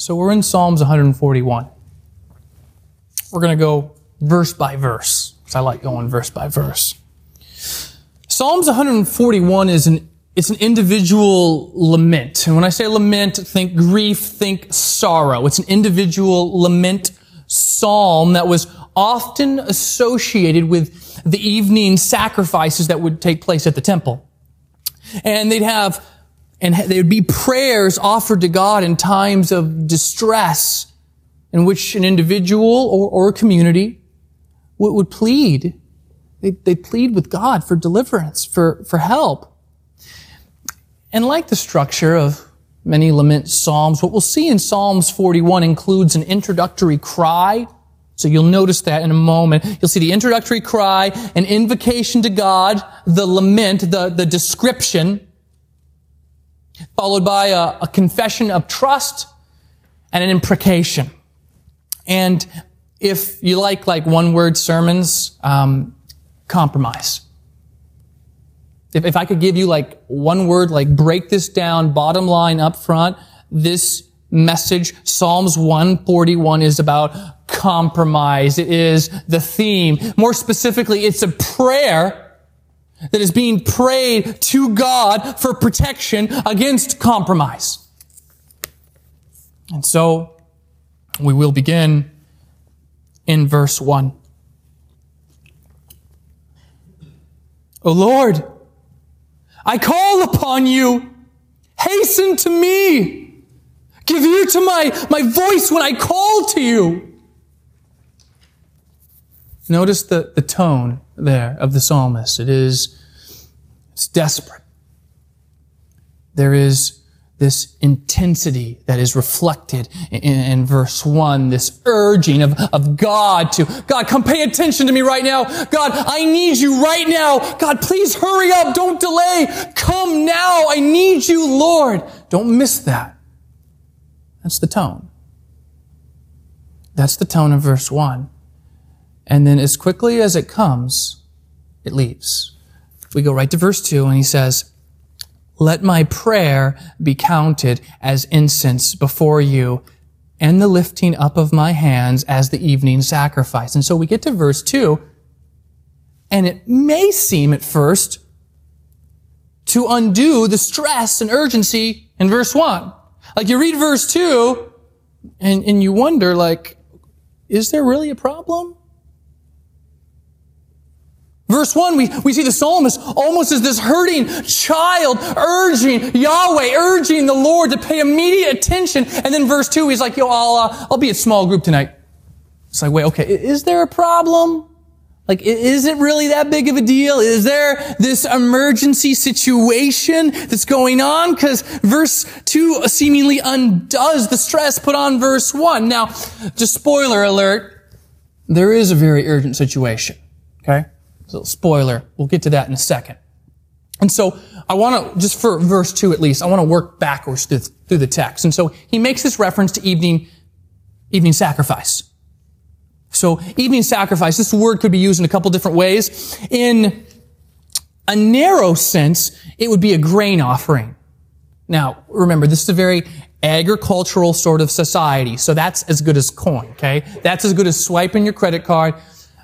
So we're in Psalms 141. We're going to go verse by verse. Because I like going verse by verse. Psalms 141 is an it's an individual lament. And when I say lament, think grief, think sorrow. It's an individual lament psalm that was often associated with the evening sacrifices that would take place at the temple. And they'd have, and they would be prayers offered to God in times of distress in which an individual or, or a community would, would plead. They, they plead with God for deliverance, for, for help. And like the structure of many lament psalms, what we'll see in Psalms 41 includes an introductory cry. So you'll notice that in a moment. You'll see the introductory cry, an invocation to God, the lament, the, the description, followed by a, a confession of trust and an imprecation. And if you like like one word sermons, um, compromise. If, if I could give you like one word, like break this down, bottom line up front, this message, Psalms 141 is about compromise. It is the theme. More specifically, it's a prayer that is being prayed to God for protection against compromise. And so we will begin in verse 1. O Lord, I call upon you. Hasten to me. Give ear to my, my voice when I call to you. Notice the, the tone there of the psalmist. It is, it's desperate. There is this intensity that is reflected in, in, verse one, this urging of, of God to, God, come pay attention to me right now. God, I need you right now. God, please hurry up. Don't delay. Come now. I need you, Lord. Don't miss that. That's the tone. That's the tone of verse one. And then as quickly as it comes, it leaves. We go right to verse two and he says, let my prayer be counted as incense before you and the lifting up of my hands as the evening sacrifice. And so we get to verse two, and it may seem at first to undo the stress and urgency in verse one. Like you read verse two, and, and you wonder, like, is there really a problem? Verse 1, we, we see the psalmist almost as this hurting child urging Yahweh, urging the Lord to pay immediate attention. And then verse 2, he's like, yo, I'll, uh, I'll be at small group tonight. It's like, wait, okay, is there a problem? Like, is it really that big of a deal? Is there this emergency situation that's going on? Because verse 2 seemingly undoes the stress put on verse 1. Now, just spoiler alert, there is a very urgent situation. Okay? So spoiler, we'll get to that in a second. And so I want to, just for verse 2 at least, I want to work backwards through, through the text. And so he makes this reference to evening, evening sacrifice. So evening sacrifice, this word could be used in a couple different ways. In a narrow sense, it would be a grain offering. Now, remember, this is a very agricultural sort of society. So that's as good as coin, okay? That's as good as swiping your credit card.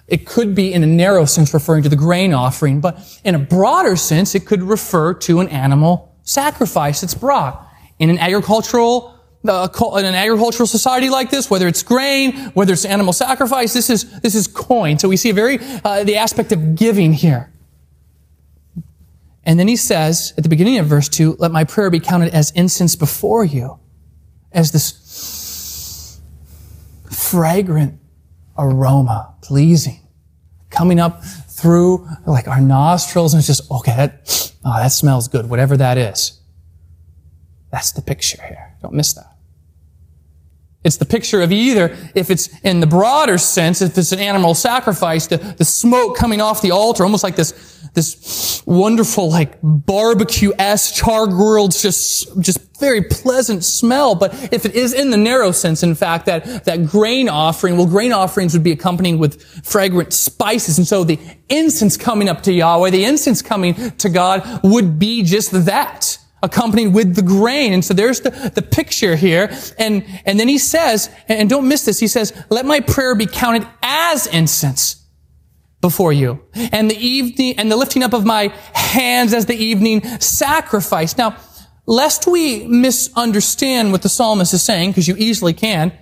It could be in a narrow sense referring to the grain offering, but in a broader sense, it could refer to an animal sacrifice that's brought. In an agricultural uh, in an agricultural society like this, whether it's grain, whether it's animal sacrifice, this is this is coin. So we see a very uh, the aspect of giving here. And then he says at the beginning of verse two, "Let my prayer be counted as incense before you, as this fragrant aroma, pleasing, coming up through like our nostrils, and it's just okay. That oh, that smells good. Whatever that is, that's the picture here. Don't miss that. It's the picture of either, if it's in the broader sense, if it's an animal sacrifice, the, the smoke coming off the altar, almost like this, this wonderful, like barbecue-esque, char-grilled, just, just very pleasant smell. But if it is in the narrow sense, in fact, that, that grain offering, well, grain offerings would be accompanied with fragrant spices. And so the incense coming up to Yahweh, the incense coming to God would be just that. Accompanied with the grain. And so there's the, the picture here. And, and then he says, and don't miss this, he says, let my prayer be counted as incense before you. And the evening, and the lifting up of my hands as the evening sacrifice. Now, lest we misunderstand what the psalmist is saying, because you easily can,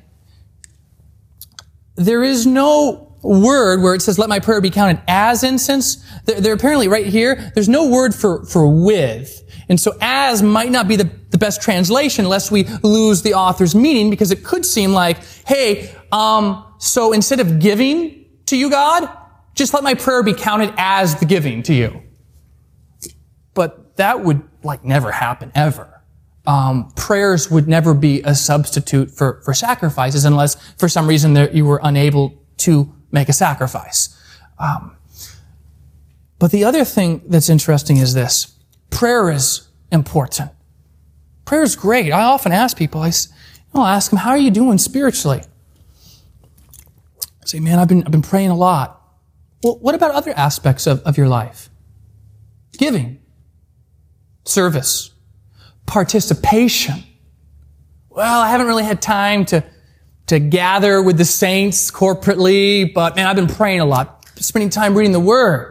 there is no word where it says, let my prayer be counted as incense. They're, they're apparently right here. There's no word for, for with. And so as might not be the, the best translation lest we lose the author's meaning because it could seem like, hey, um, so instead of giving to you, God, just let my prayer be counted as the giving to you. But that would like never happen ever. Um, prayers would never be a substitute for, for sacrifices unless for some reason there, you were unable to make a sacrifice. Um, but the other thing that's interesting is this. Prayer is important. Prayer is great. I often ask people, I, I'll ask them, how are you doing spiritually? I say, man, I've been, I've been praying a lot. Well, what about other aspects of, of your life? Giving, service, participation. Well, I haven't really had time to, to gather with the saints corporately, but man, I've been praying a lot, spending time reading the Word.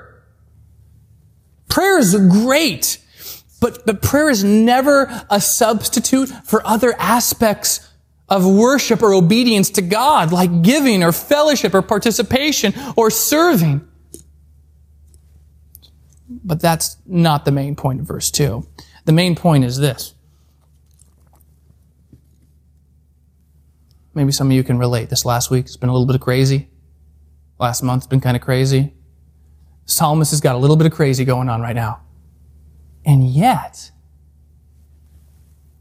Prayer is great. But, but prayer is never a substitute for other aspects of worship or obedience to God, like giving or fellowship or participation or serving. But that's not the main point of verse 2. The main point is this. Maybe some of you can relate. This last week has been a little bit crazy. Last month's been kind of crazy. Psalmist has got a little bit of crazy going on right now. And yet,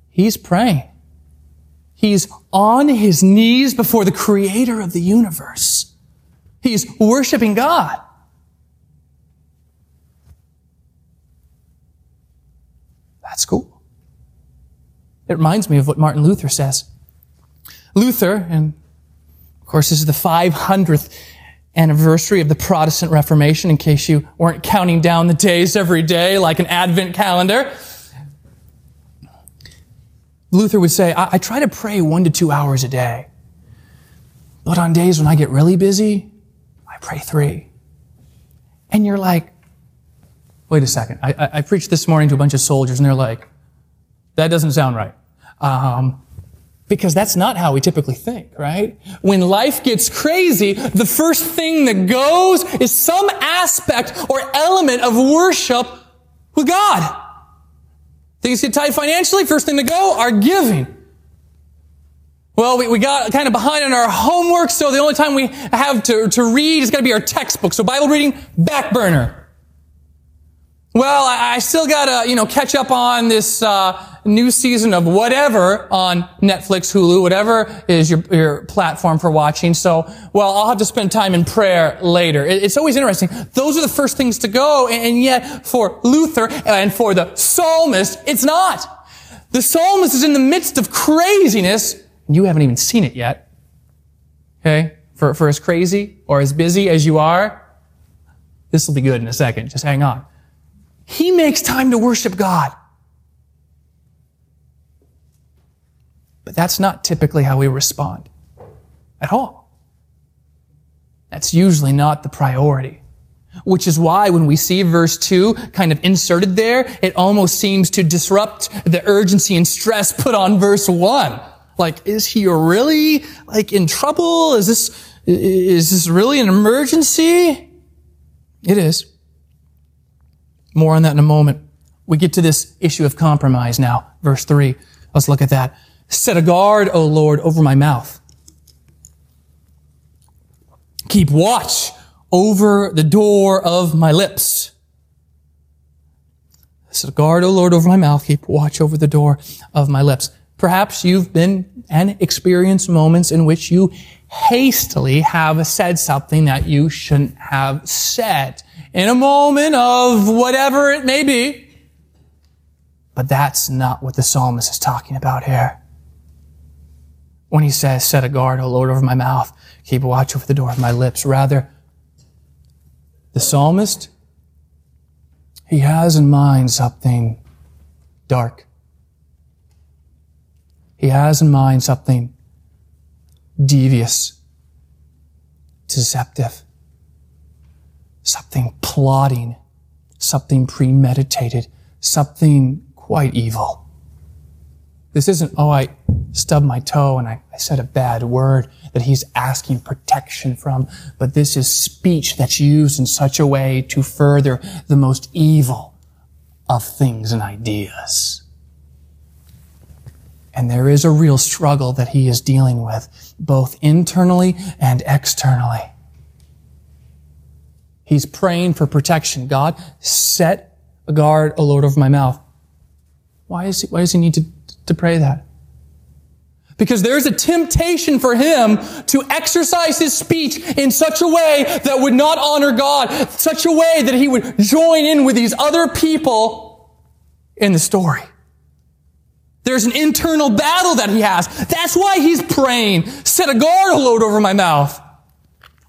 he's praying. He's on his knees before the creator of the universe. He's worshiping God. That's cool. It reminds me of what Martin Luther says. Luther, and of course, this is the 500th anniversary of the Protestant Reformation, in case you weren't counting down the days every day like an Advent calendar. Luther would say, I, I try to pray one to two hours a day. But on days when I get really busy, I pray three. And you're like, wait a second. I, I, I preached this morning to a bunch of soldiers, and they're like, that doesn't sound right. Um, because that's not how we typically think, right? When life gets crazy, the first thing that goes is some aspect or element of worship with God. Things get tight financially, first thing to go, are giving. Well, we, we got kind of behind on our homework, so the only time we have to, to read is going to be our textbook. So Bible reading, back burner. Well, I, I still gotta, you know, catch up on this, uh, new season of whatever on Netflix, Hulu, whatever is your, your platform for watching. So, well, I'll have to spend time in prayer later. It's always interesting. Those are the first things to go, and yet for Luther and for the psalmist, it's not. The psalmist is in the midst of craziness, and you haven't even seen it yet. Okay? For, for as crazy or as busy as you are, this will be good in a second. Just hang on. He makes time to worship God. But that's not typically how we respond at all. That's usually not the priority. Which is why when we see verse 2 kind of inserted there, it almost seems to disrupt the urgency and stress put on verse 1. Like, is he really, like, in trouble? Is this, is this really an emergency? It is. More on that in a moment. We get to this issue of compromise now. Verse 3. Let's look at that. Set a guard, O Lord, over my mouth. Keep watch over the door of my lips. Set a guard, O Lord, over my mouth. Keep watch over the door of my lips. Perhaps you've been and experienced moments in which you hastily have said something that you shouldn't have said in a moment of whatever it may be. But that's not what the psalmist is talking about here when he says, Set a guard, O Lord, over my mouth, keep watch over the door of my lips. Rather, the psalmist, he has in mind something dark, He has in mind something devious, deceptive, something plotting, something premeditated, something quite evil. This isn't, oh, I stubbed my toe and I, I, said a bad word that he's asking protection from, but this is speech that's used in such a way to further the most evil of things and ideas. And there is a real struggle that he is dealing with, both internally and externally. He's praying for protection. God, set a guard, O Lord, over my mouth. Why, is he, why does he need to, to pray that? Because there's a temptation for him to exercise his speech in such a way that would not honor God, such a way that he would join in with these other people in the story. There's an internal battle that he has. That's why he's praying. Set a guard, O Lord, over my mouth.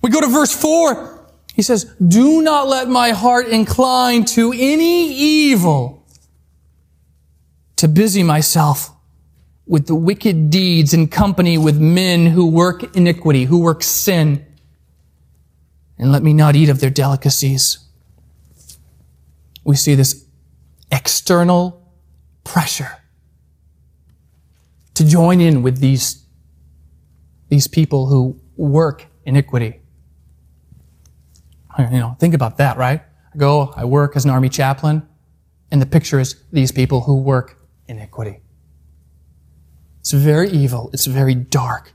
We go to verse four. He says, do not let my heart incline to any evil to busy myself with the wicked deeds in company with men who work iniquity, who work sin, and let me not eat of their delicacies. We see this external pressure to join in with these, these people who work iniquity. You know, think about that, right? I go, I work as an army chaplain, and the picture is these people who work iniquity. It's very evil. It's very dark.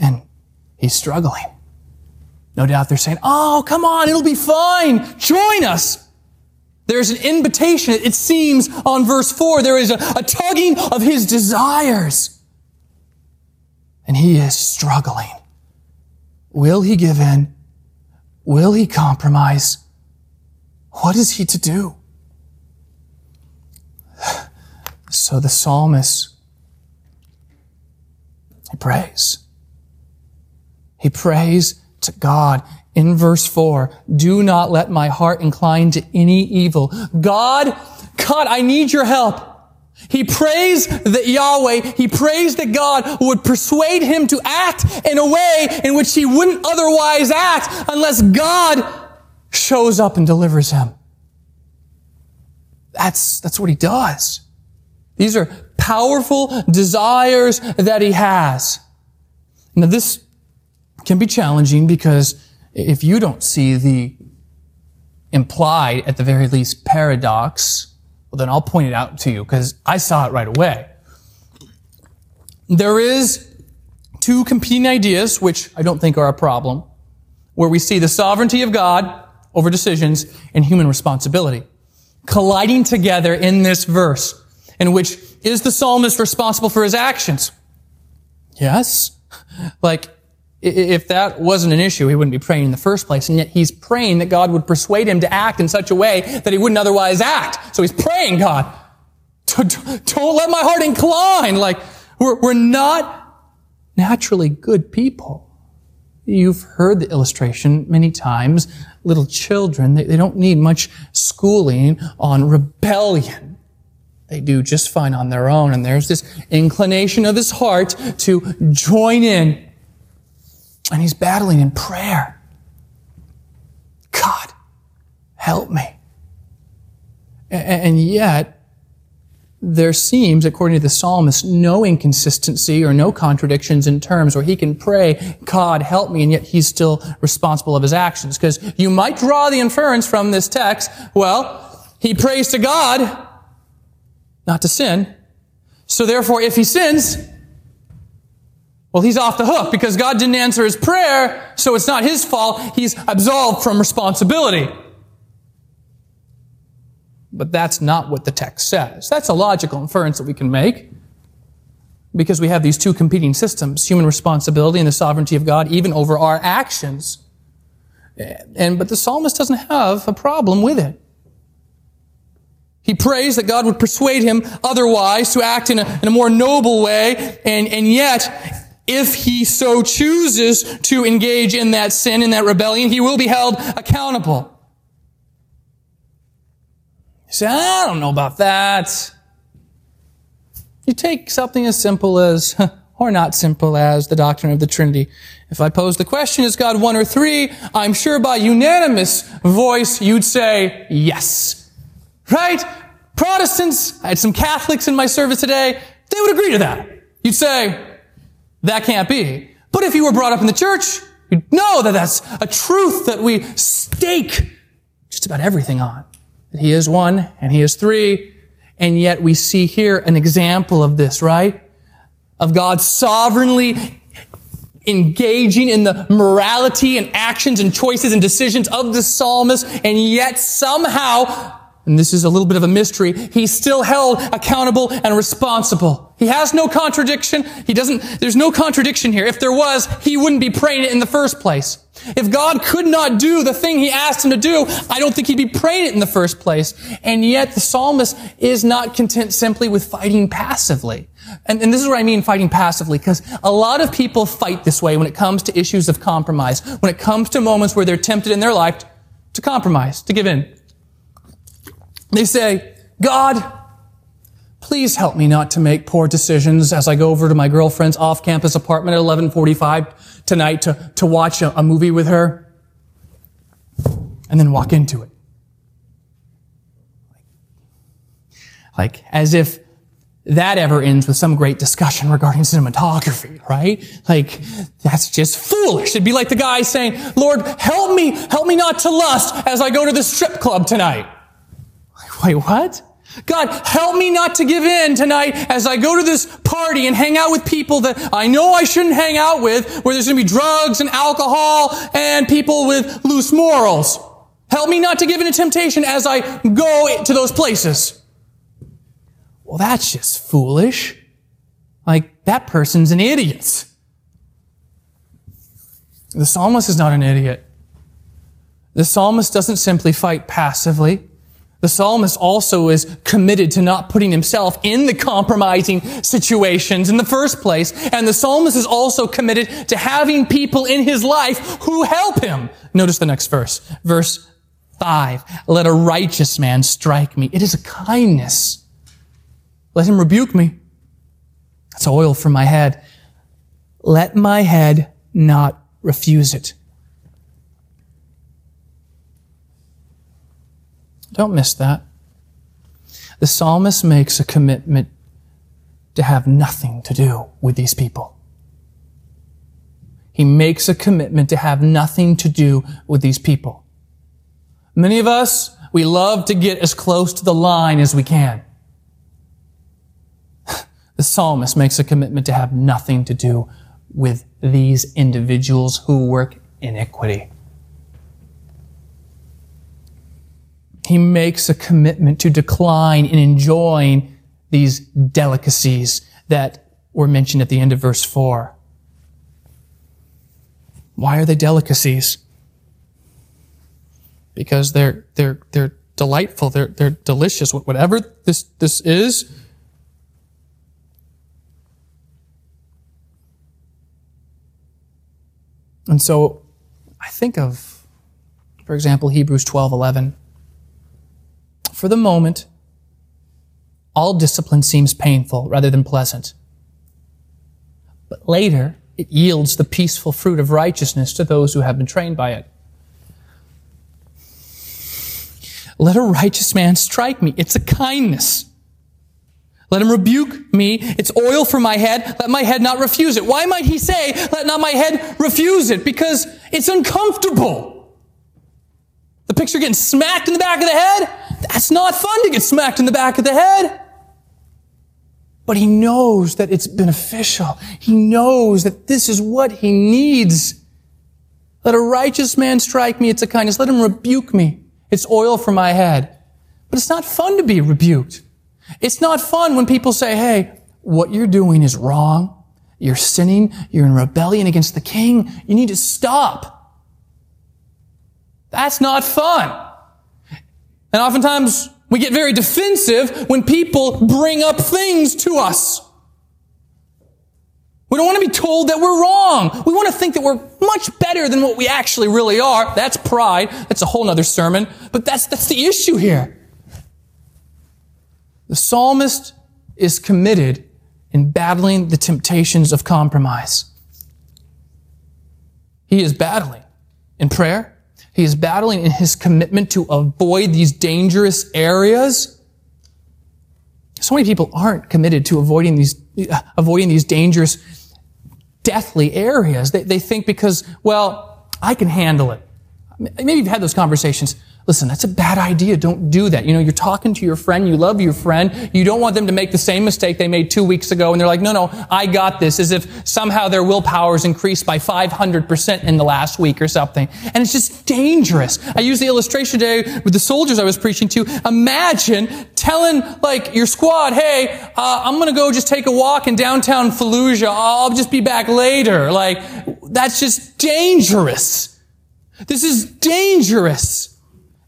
And he's struggling. No doubt they're saying, Oh, come on, it'll be fine. Join us. There's an invitation, it seems, on verse 4. There is a, a tugging of his desires. And he is struggling. Will he give in? Will he compromise? What is he to do? So the psalmist, he prays. He prays to God in verse 4. Do not let my heart incline to any evil. God, God, I need your help. He prays that Yahweh, he prays that God would persuade him to act in a way in which he wouldn't otherwise act unless God shows up and delivers him. That's, that's what he does. These are powerful desires that he has. Now this can be challenging because if you don't see the implied, at the very least, paradox well, then I'll point it out to you because I saw it right away. There is two competing ideas, which I don't think are a problem, where we see the sovereignty of God over decisions and human responsibility colliding together in this verse, in which is the psalmist responsible for his actions? Yes. Like, if that wasn't an issue, he wouldn't be praying in the first place. And yet he's praying that God would persuade him to act in such a way that he wouldn't otherwise act. So he's praying, God, don't let my heart incline. Like, we're, we're not naturally good people. You've heard the illustration many times. Little children, they, they don't need much schooling on rebellion. They do just fine on their own. And there's this inclination of his heart to join in and he's battling in prayer. God, help me. And yet, there seems, according to the psalmist, no inconsistency or no contradictions in terms where he can pray, God, help me, and yet he's still responsible of his actions. Because you might draw the inference from this text, well, he prays to God, not to sin. So therefore, if he sins, well, he's off the hook because God didn't answer his prayer, so it's not his fault. He's absolved from responsibility. But that's not what the text says. That's a logical inference that we can make because we have these two competing systems, human responsibility and the sovereignty of God, even over our actions. And, but the psalmist doesn't have a problem with it. He prays that God would persuade him otherwise to act in a, in a more noble way, and, and yet if he so chooses to engage in that sin, in that rebellion, he will be held accountable. You say, I don't know about that. You take something as simple as, or not simple as, the doctrine of the Trinity. If I pose the question, is God one or three? I'm sure by unanimous voice you'd say yes. Right? Protestants, I had some Catholics in my service today, they would agree to that. You'd say, that can't be. But if you were brought up in the church, you'd know that that's a truth that we stake just about everything on. That he is one and he is three. And yet we see here an example of this, right? Of God sovereignly engaging in the morality and actions and choices and decisions of the psalmist, and yet somehow and this is a little bit of a mystery, he's still held accountable and responsible. He has no contradiction. He doesn't, there's no contradiction here. If there was, he wouldn't be praying it in the first place. If God could not do the thing he asked him to do, I don't think he'd be praying it in the first place. And yet the psalmist is not content simply with fighting passively. And, and this is what I mean fighting passively, because a lot of people fight this way when it comes to issues of compromise, when it comes to moments where they're tempted in their life to compromise, to give in. They say, God, please help me not to make poor decisions as I go over to my girlfriend's off-campus apartment at 1145 tonight to, to watch a, a movie with her and then walk into it. Like, as if that ever ends with some great discussion regarding cinematography, right? Like, that's just foolish. It'd be like the guy saying, Lord, help me, help me not to lust as I go to the strip club tonight. Wait, what? God, help me not to give in tonight as I go to this party and hang out with people that I know I shouldn't hang out with, where there's going to be drugs and alcohol and people with loose morals. Help me not to give in to temptation as I go to those places. Well, that's just foolish. Like, that person's an idiot. The psalmist is not an idiot. The psalmist doesn't simply fight passively. The psalmist also is committed to not putting himself in the compromising situations in the first place. And the psalmist is also committed to having people in his life who help him. Notice the next verse. Verse 5. Let a righteous man strike me. It is a kindness. Let him rebuke me. That's oil for my head. Let my head not refuse it. Don't miss that. The psalmist makes a commitment to have nothing to do with these people. He makes a commitment to have nothing to do with these people. Many of us, we love to get as close to the line as we can. The psalmist makes a commitment to have nothing to do with these individuals who work iniquity. He makes a commitment to decline in enjoying these delicacies that were mentioned at the end of verse 4. Why are they delicacies? Because they're, they're, they're delightful. They're, they're delicious. Whatever this, this is, And so I think of, for example, Hebrews 12, 11 for the moment, all discipline seems painful rather than pleasant. But later, it yields the peaceful fruit of righteousness to those who have been trained by it. Let a righteous man strike me. It's a kindness. Let him rebuke me. It's oil for my head. Let my head not refuse it. Why might he say, let not my head refuse it? Because it's uncomfortable. The picture getting smacked in the back of the head? That's not fun to get smacked in the back of the head. But he knows that it's beneficial. He knows that this is what he needs. Let a righteous man strike me. It's a kindness. Let him rebuke me. It's oil for my head. But it's not fun to be rebuked. It's not fun when people say, hey, what you're doing is wrong. You're sinning. You're in rebellion against the king. You need to stop. That's not fun. And oftentimes we get very defensive when people bring up things to us. We don't want to be told that we're wrong. We want to think that we're much better than what we actually really are. That's pride. That's a whole other sermon. But that's, that's the issue here. The psalmist is committed in battling the temptations of compromise. He is battling in prayer. He is battling in his commitment to avoid these dangerous areas. So many people aren't committed to avoiding these, uh, avoiding these dangerous, deathly areas. They, they think because, well, I can handle it. Maybe you've had those conversations. Listen, that's a bad idea. Don't do that. You know, you're talking to your friend. You love your friend. You don't want them to make the same mistake they made two weeks ago. And they're like, no, no, I got this as if somehow their willpower is increased by 500% in the last week or something. And it's just dangerous. I used the illustration today with the soldiers I was preaching to. Imagine telling like your squad, hey, uh, I'm going to go just take a walk in downtown Fallujah. I'll just be back later. Like, that's just dangerous. This is dangerous.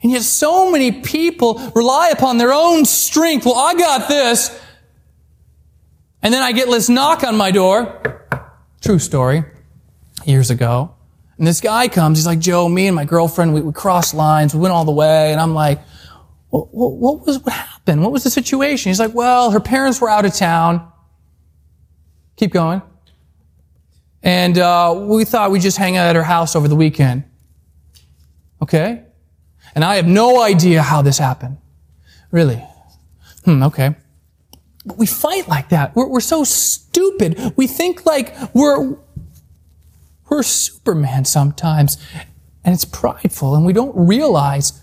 And yet so many people rely upon their own strength. Well, I got this. And then I get this knock on my door. True story. Years ago. And this guy comes. He's like, Joe, me and my girlfriend, we, we crossed lines. We went all the way. And I'm like, what, what, what was, what happened? What was the situation? He's like, well, her parents were out of town. Keep going. And, uh, we thought we'd just hang out at her house over the weekend. Okay. And I have no idea how this happened. Really. Hmm, okay. But we fight like that. We're, we're so stupid. We think like we're, we're Superman sometimes. And it's prideful and we don't realize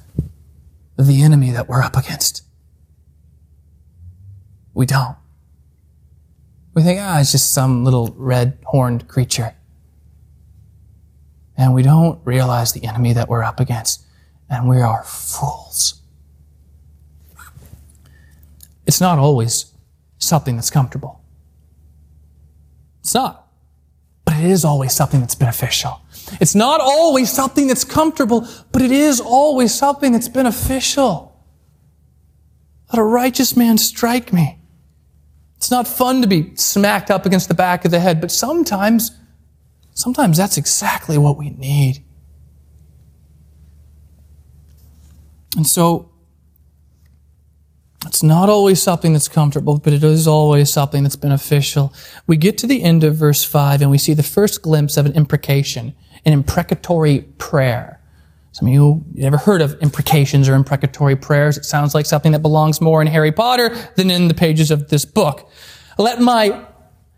the enemy that we're up against. We don't. We think, ah, it's just some little red horned creature. And we don't realize the enemy that we're up against and we are fools. It's not always something that's comfortable. It's not. But it is always something that's beneficial. It's not always something that's comfortable, but it is always something that's beneficial. Let a righteous man strike me. It's not fun to be smacked up against the back of the head, but sometimes, sometimes that's exactly what we need. And so, it's not always something that's comfortable, but it is always something that's beneficial. We get to the end of verse 5 and we see the first glimpse of an imprecation, an imprecatory prayer. Some of you never heard of imprecations or imprecatory prayers? It sounds like something that belongs more in Harry Potter than in the pages of this book. Let my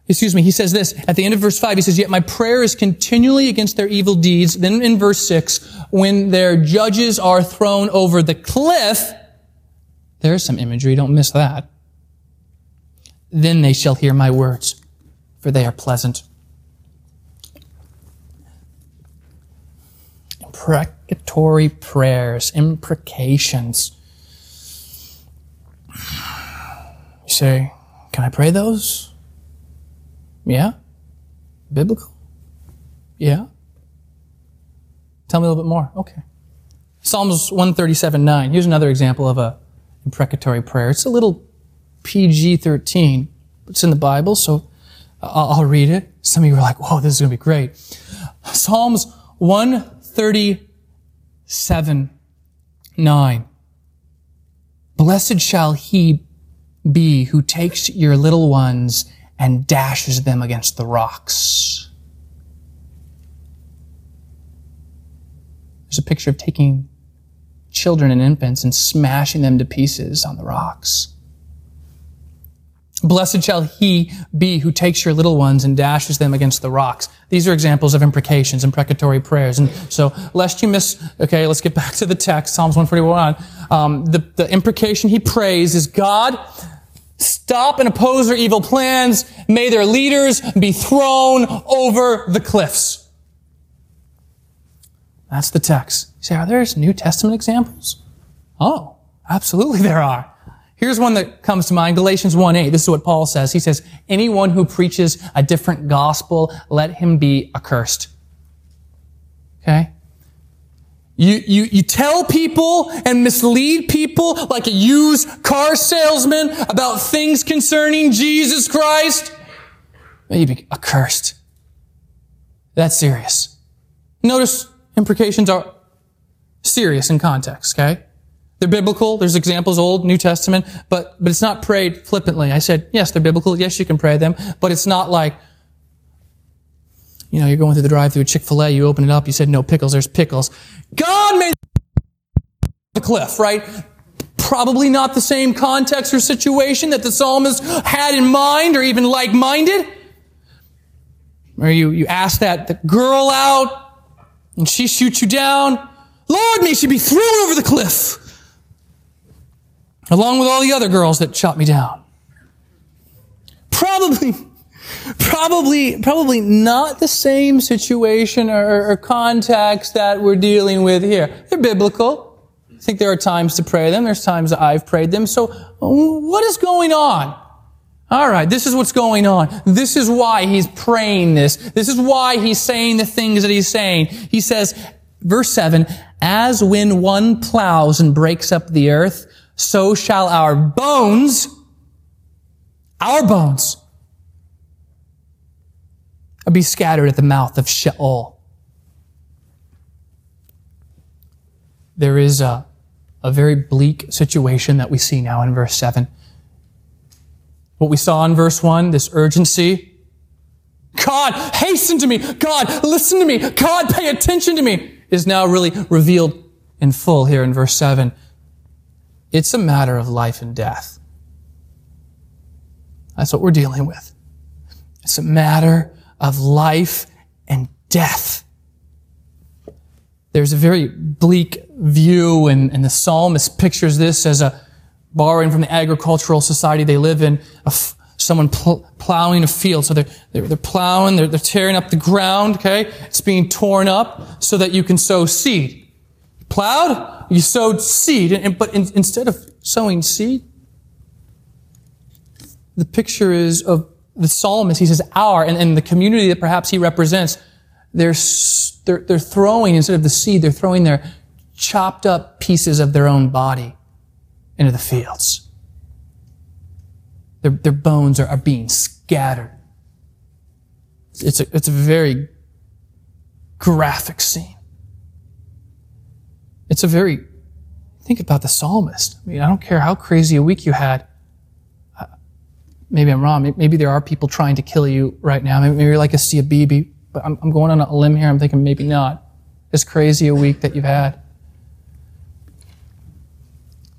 excuse me, he says this at the end of verse 5. He says, Yet my prayer is continually against their evil deeds. Then in verse 6, when their judges are thrown over the cliff, there's some imagery, don't miss that. Then they shall hear my words, for they are pleasant. Imprecatory prayers, imprecations. You say, Can I pray those? Yeah? Biblical? Yeah? Tell me a little bit more. Okay. Psalms 137 9. Here's another example of a imprecatory prayer. It's a little PG 13. It's in the Bible, so I'll, read it. Some of you are like, whoa, this is going to be great. Psalms 137 9. Blessed shall he be who takes your little ones and dashes them against the rocks. There's a picture of taking children and infants and smashing them to pieces on the rocks. Blessed shall he be who takes your little ones and dashes them against the rocks. These are examples of imprecations, imprecatory prayers. And so, lest you miss, okay, let's get back to the text, Psalms 141. Um, the, the imprecation he prays is, God, Stop and oppose their evil plans. May their leaders be thrown over the cliffs. That's the text. You say, are there New Testament examples? Oh, absolutely there are. Here's one that comes to mind, Galatians 1:8. This is what Paul says. He says, anyone who preaches a different gospel, let him be accursed. Okay? You, you, you tell people and mislead people like a used car salesman about things concerning Jesus Christ. May you be accursed. That's serious. Notice imprecations are serious in context, okay? They're biblical. There's examples, Old, New Testament, but, but it's not prayed flippantly. I said, yes, they're biblical. Yes, you can pray them, but it's not like, you know, you're going through the drive-through at Chick-fil-A, you open it up, you said, no pickles, there's pickles. God made the cliff, right? Probably not the same context or situation that the psalmist had in mind or even like-minded. Or you, you ask that the girl out and she shoots you down. Lord, may she be thrown over the cliff along with all the other girls that shot me down. Probably, probably, probably not the same situation or, or context that we're dealing with here. They're biblical. I think there are times to pray them. There's times I've prayed them. So what is going on? All right, this is what's going on. This is why he's praying this. This is why he's saying the things that he's saying. He says, verse 7, as when one plows and breaks up the earth, so shall our bones, our bones, be scattered at the mouth of Sheol. There is a, a very bleak situation that we see now in verse 7. What we saw in verse 1, this urgency. God, hasten to me. God, listen to me. God, pay attention to me, is now really revealed in full here in verse 7. It's a matter of life and death. That's what we're dealing with. It's a matter of life and death. There's a very bleak view, and, and the psalmist pictures this as a borrowing from the agricultural society they live in, of someone pl- plowing a field. So they're, they're, they're plowing, they're, they're tearing up the ground, okay? It's being torn up so that you can sow seed plowed, you sowed seed, and, but in, instead of sowing seed, the picture is of the psalmist. He says, "Our," and, and the community that perhaps he represents, they're, they're they're throwing instead of the seed, they're throwing their chopped up pieces of their own body into the fields. Their, their bones are, are being scattered. It's a, it's a very graphic scene. It's a very, think about the psalmist. I mean, I don't care how crazy a week you had. Maybe I'm wrong. Maybe there are people trying to kill you right now. Maybe you're like a CBB, but I'm, I'm going on a limb here. I'm thinking maybe not. As crazy a week that you've had.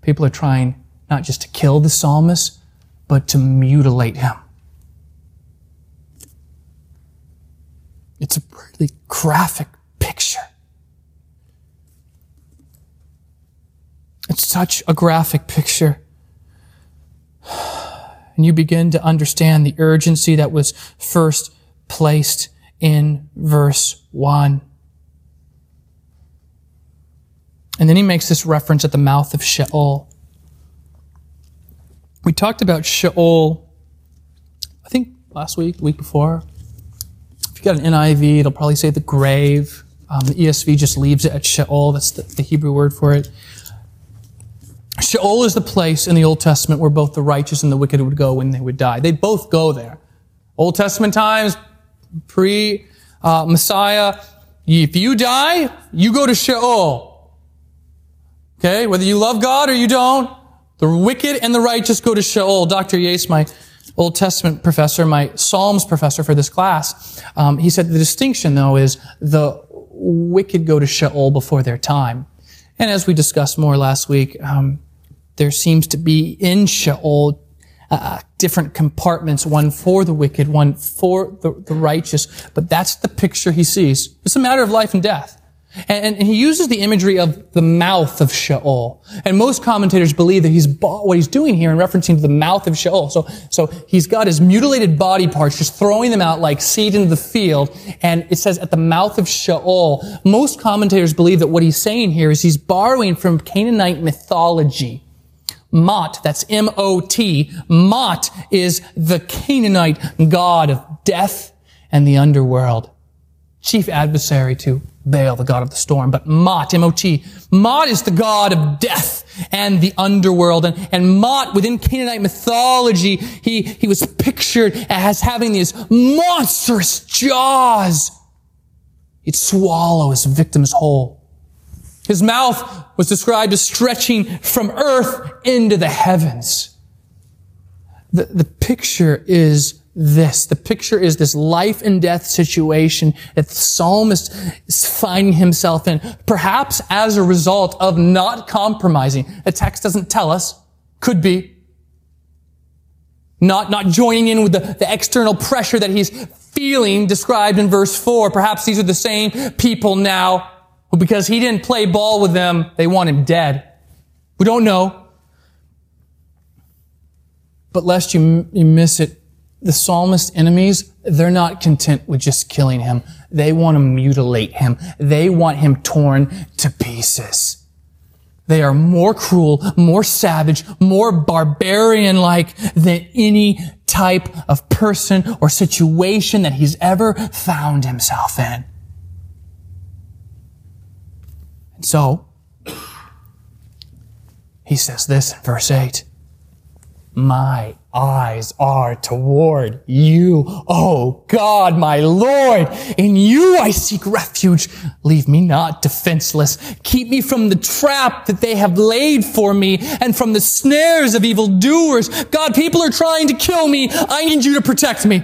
People are trying not just to kill the psalmist, but to mutilate him. It's a pretty graphic picture. It's such a graphic picture. And you begin to understand the urgency that was first placed in verse 1. And then he makes this reference at the mouth of Sheol. We talked about Sheol, I think last week, the week before. If you got an NIV, it'll probably say the grave. Um, the ESV just leaves it at Sheol. That's the, the Hebrew word for it. Sheol is the place in the Old Testament where both the righteous and the wicked would go when they would die. They both go there. Old Testament times, pre uh, Messiah, if you die, you go to Sheol. Okay, whether you love God or you don't, the wicked and the righteous go to Sheol. Dr. Yates, my Old Testament professor, my Psalms professor for this class, um, he said the distinction though is the wicked go to Sheol before their time. And as we discussed more last week, um, there seems to be in Sheol uh, different compartments, one for the wicked, one for the, the, righteous. But that's the picture he sees. It's a matter of life and death. And, and, he uses the imagery of the mouth of Sheol. And most commentators believe that he's what he's doing here in referencing to the mouth of Sheol. So, so he's got his mutilated body parts, just throwing them out like seed into the field. And it says at the mouth of Sheol. Most commentators believe that what he's saying here is he's borrowing from Canaanite mythology Mot, that's M-O-T. Mot is the Canaanite god of death and the underworld. Chief adversary to Baal, the god of the storm. But Mot, M-O-T. Mot is the god of death and the underworld. And, and Mot, within Canaanite mythology, he, he was pictured as having these monstrous jaws. He'd swallow his victims whole. His mouth was described as stretching from earth into the heavens. The, the picture is this. The picture is this life and death situation that the psalmist is finding himself in, perhaps as a result of not compromising. The text doesn't tell us. Could be. Not, not joining in with the, the external pressure that he's feeling described in verse 4. Perhaps these are the same people now because he didn't play ball with them, they want him dead. We don't know. But lest you, you miss it, the psalmist's enemies, they're not content with just killing him. They want to mutilate him. They want him torn to pieces. They are more cruel, more savage, more barbarian-like than any type of person or situation that he's ever found himself in. And so, he says this in verse 8. My eyes are toward you, oh God, my Lord. In you I seek refuge. Leave me not defenseless. Keep me from the trap that they have laid for me and from the snares of evildoers. God, people are trying to kill me. I need you to protect me.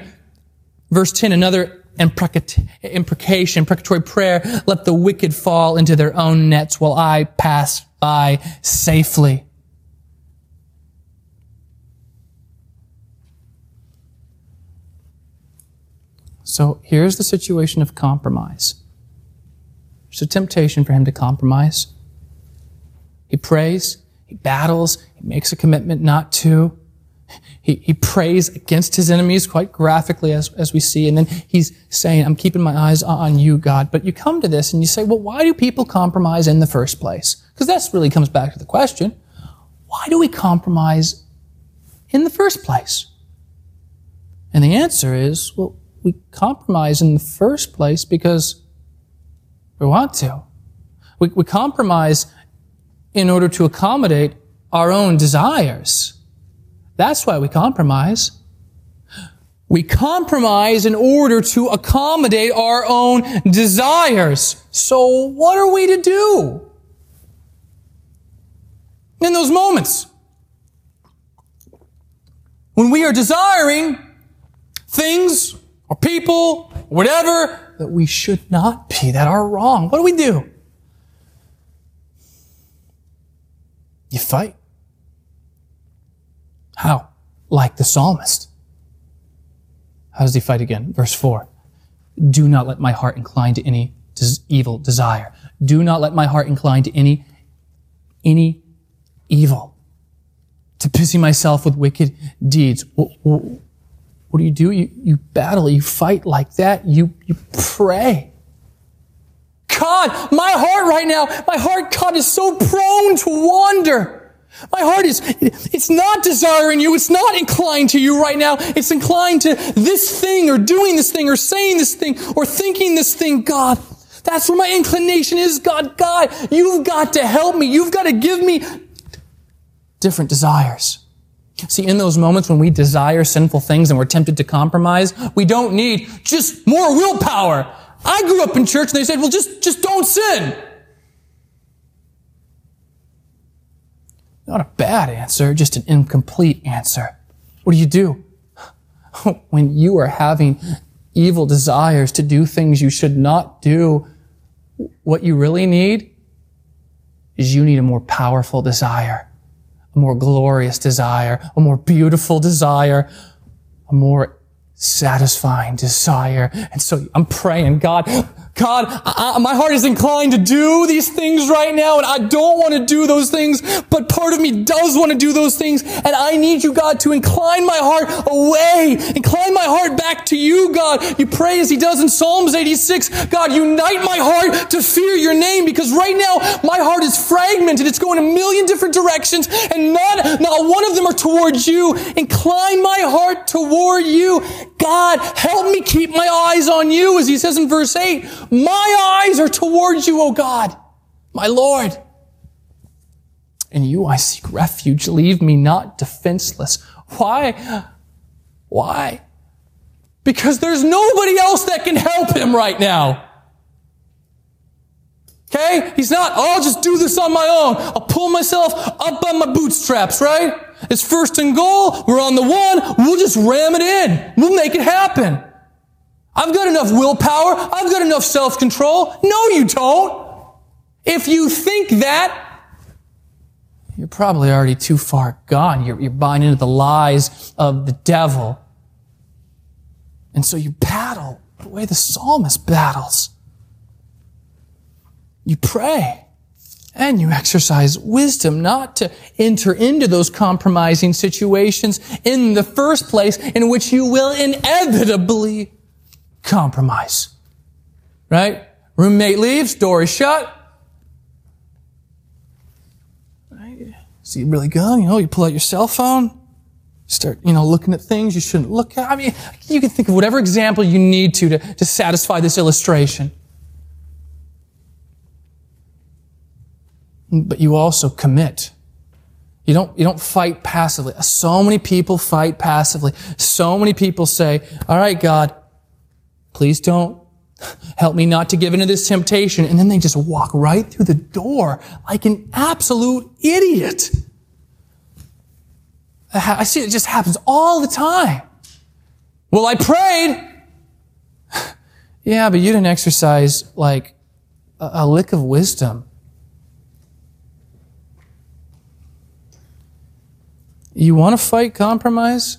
Verse 10, another imprecation, precatory prayer. Let the wicked fall into their own nets while I pass by safely. So here's the situation of compromise. There's a temptation for him to compromise. He prays, he battles, he makes a commitment not to. He, he prays against his enemies quite graphically as, as we see. And then he's saying, I'm keeping my eyes on you, God. But you come to this and you say, well, why do people compromise in the first place? Because that really comes back to the question. Why do we compromise in the first place? And the answer is, well, we compromise in the first place because we want to. We, we compromise in order to accommodate our own desires. That's why we compromise. We compromise in order to accommodate our own desires. So what are we to do? In those moments, when we are desiring things or people, whatever, that we should not be, that are wrong. What do we do? You fight. How? Like the psalmist. How does he fight again? Verse 4. Do not let my heart incline to any evil desire. Do not let my heart incline to any, any evil. To busy myself with wicked deeds. What do you do? You, you battle, you fight like that, you, you pray. God, my heart right now, my heart, God, is so prone to wander. My heart is, it's not desiring you. It's not inclined to you right now. It's inclined to this thing or doing this thing or saying this thing or thinking this thing. God, that's where my inclination is. God, God, you've got to help me. You've got to give me different desires. See, in those moments when we desire sinful things and we're tempted to compromise, we don't need just more willpower. I grew up in church and they said, well, just, just don't sin. Not a bad answer, just an incomplete answer. What do you do? When you are having evil desires to do things you should not do, what you really need is you need a more powerful desire a more glorious desire, a more beautiful desire, a more satisfying desire. And so I'm praying, God, God, I, my heart is inclined to do these things right now, and I don't want to do those things, but part of me does want to do those things, and I need you, God, to incline my heart away, incline my heart back to you, God. You pray as he does in Psalms 86, God, unite my heart to fear your name, because right now my heart is fragmented. It's going a million different directions, and not, not one of them are towards you. Incline my heart toward you. God, help me keep my eyes on you, as he says in verse 8. My eyes are towards you, O God, my Lord. In you I seek refuge. Leave me not defenseless. Why? Why? Because there's nobody else that can help him right now. Okay? He's not, oh, I'll just do this on my own. I'll pull myself up by my bootstraps, right? It's first and goal. We're on the one. We'll just ram it in. We'll make it happen. I've got enough willpower. I've got enough self-control. No, you don't. If you think that, you're probably already too far gone. You're, you're buying into the lies of the devil. And so you battle the way the psalmist battles. You pray and you exercise wisdom not to enter into those compromising situations in the first place in which you will inevitably compromise. Right? Roommate leaves, door is shut. Right? So you really go, you know, you pull out your cell phone, start, you know, looking at things you shouldn't look at. I mean, you can think of whatever example you need to to, to satisfy this illustration. But you also commit. You don't, you don't fight passively. So many people fight passively. So many people say, all right, God, please don't help me not to give into this temptation. And then they just walk right through the door like an absolute idiot. I see it just happens all the time. Well, I prayed. yeah, but you didn't exercise like a, a lick of wisdom. You want to fight compromise?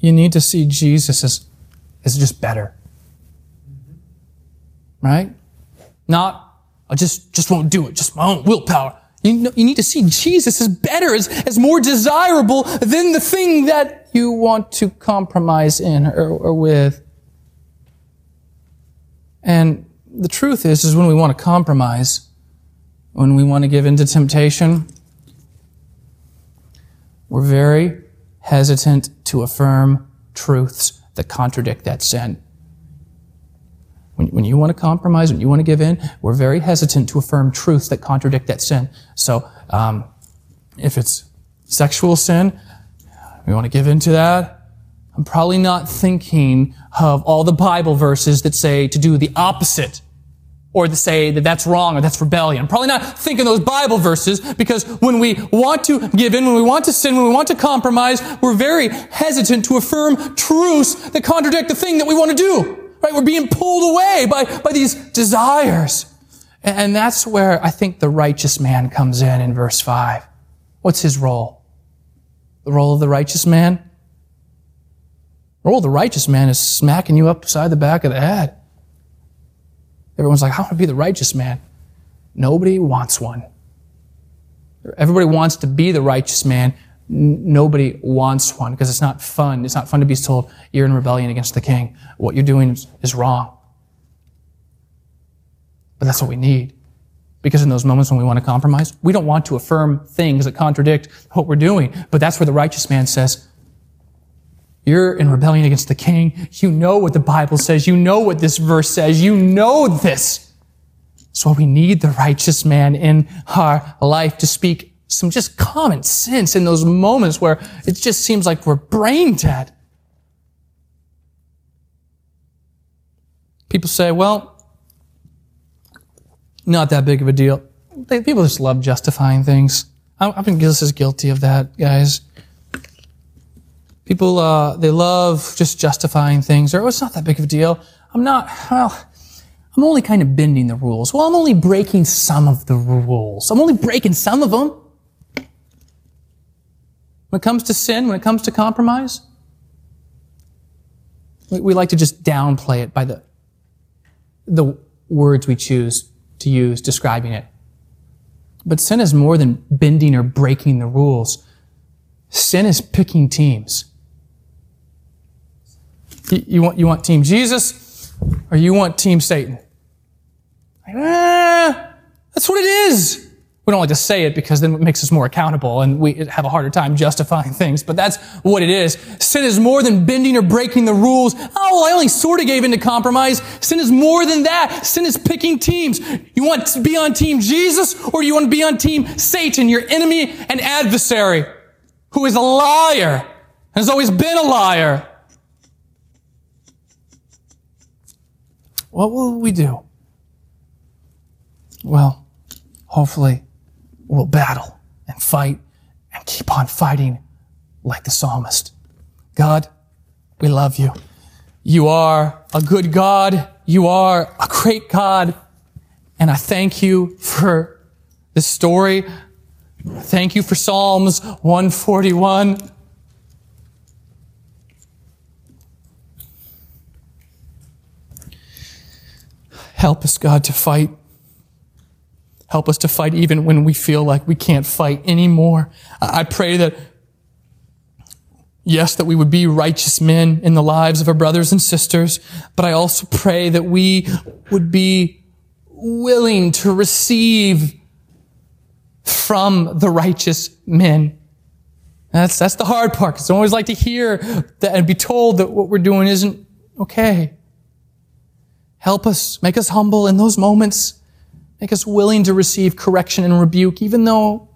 You need to see Jesus as, as just better. Right? Not, I just, just won't do it, just my own willpower. You, know, you need to see Jesus as better, as, as more desirable than the thing that you want to compromise in or, or with. And the truth is, is when we want to compromise, when we want to give in to temptation, we're very hesitant to affirm truths that contradict that sin. When, when you want to compromise, when you want to give in, we're very hesitant to affirm truths that contradict that sin. So, um, if it's sexual sin, we want to give in to that. I'm probably not thinking of all the Bible verses that say to do the opposite or to say that that's wrong or that's rebellion. Probably not thinking those Bible verses because when we want to give in, when we want to sin, when we want to compromise, we're very hesitant to affirm truths that contradict the thing that we want to do. Right? We're being pulled away by, by these desires. And that's where I think the righteous man comes in in verse 5. What's his role? The role of the righteous man? The role of the righteous man is smacking you upside the back of the head. Everyone's like, I want to be the righteous man. Nobody wants one. Everybody wants to be the righteous man nobody wants one because it's not fun. It's not fun to be told you're in rebellion against the king. What you're doing is, wrong. But that's what we need. Because in those moments when we want to compromise, we don't want to affirm things that contradict what we're doing. But that's where the righteous man says, you're in rebellion against the king. You know what the Bible says. You know what this verse says. You know this. So we need the righteous man in our life to speak some just common sense in those moments where it just seems like we're brain dead. People say, well, not that big of a deal. People just love justifying things. I've been just as guilty of that, guys. People, uh, they love just justifying things, or oh, it's not that big of a deal. I'm not, well, I'm only kind of bending the rules. Well, I'm only breaking some of the rules. I'm only breaking some of them. When it comes to sin, when it comes to compromise, we like to just downplay it by the, the words we choose to use describing it. But sin is more than bending or breaking the rules. Sin is picking teams. You, you want, you want team Jesus or you want team Satan? Ah, that's what it is. We don't like to say it because then it makes us more accountable and we have a harder time justifying things, but that's what it is. Sin is more than bending or breaking the rules. Oh, well, I only sort of gave in to compromise. Sin is more than that. Sin is picking teams. You want to be on team Jesus or you want to be on team Satan, your enemy and adversary, who is a liar has always been a liar. What will we do? well, hopefully we'll battle and fight and keep on fighting like the psalmist. God, we love you. You are a good God. You are a great God. And I thank you for this story. Thank you for Psalms 141. Help us, God, to fight. Help us to fight even when we feel like we can't fight anymore. I pray that, yes, that we would be righteous men in the lives of our brothers and sisters, but I also pray that we would be willing to receive from the righteous men. That's, that's the hard part, because I always like to hear that and be told that what we're doing isn't okay. Help us, make us humble in those moments. Make us willing to receive correction and rebuke, even though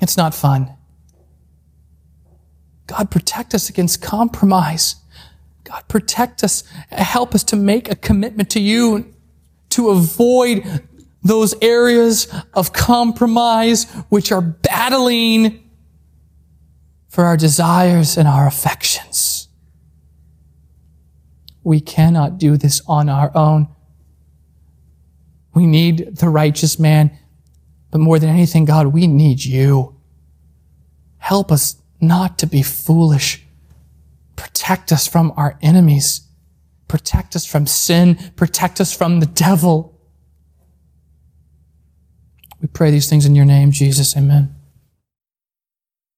it's not fun. God, protect us against compromise. God, protect us. Help us to make a commitment to you to avoid those areas of compromise which are battling for our desires and our affections. We cannot do this on our own. We need the righteous man, but more than anything, God, we need you. Help us not to be foolish. Protect us from our enemies. Protect us from sin. Protect us from the devil. We pray these things in your name, Jesus. Amen.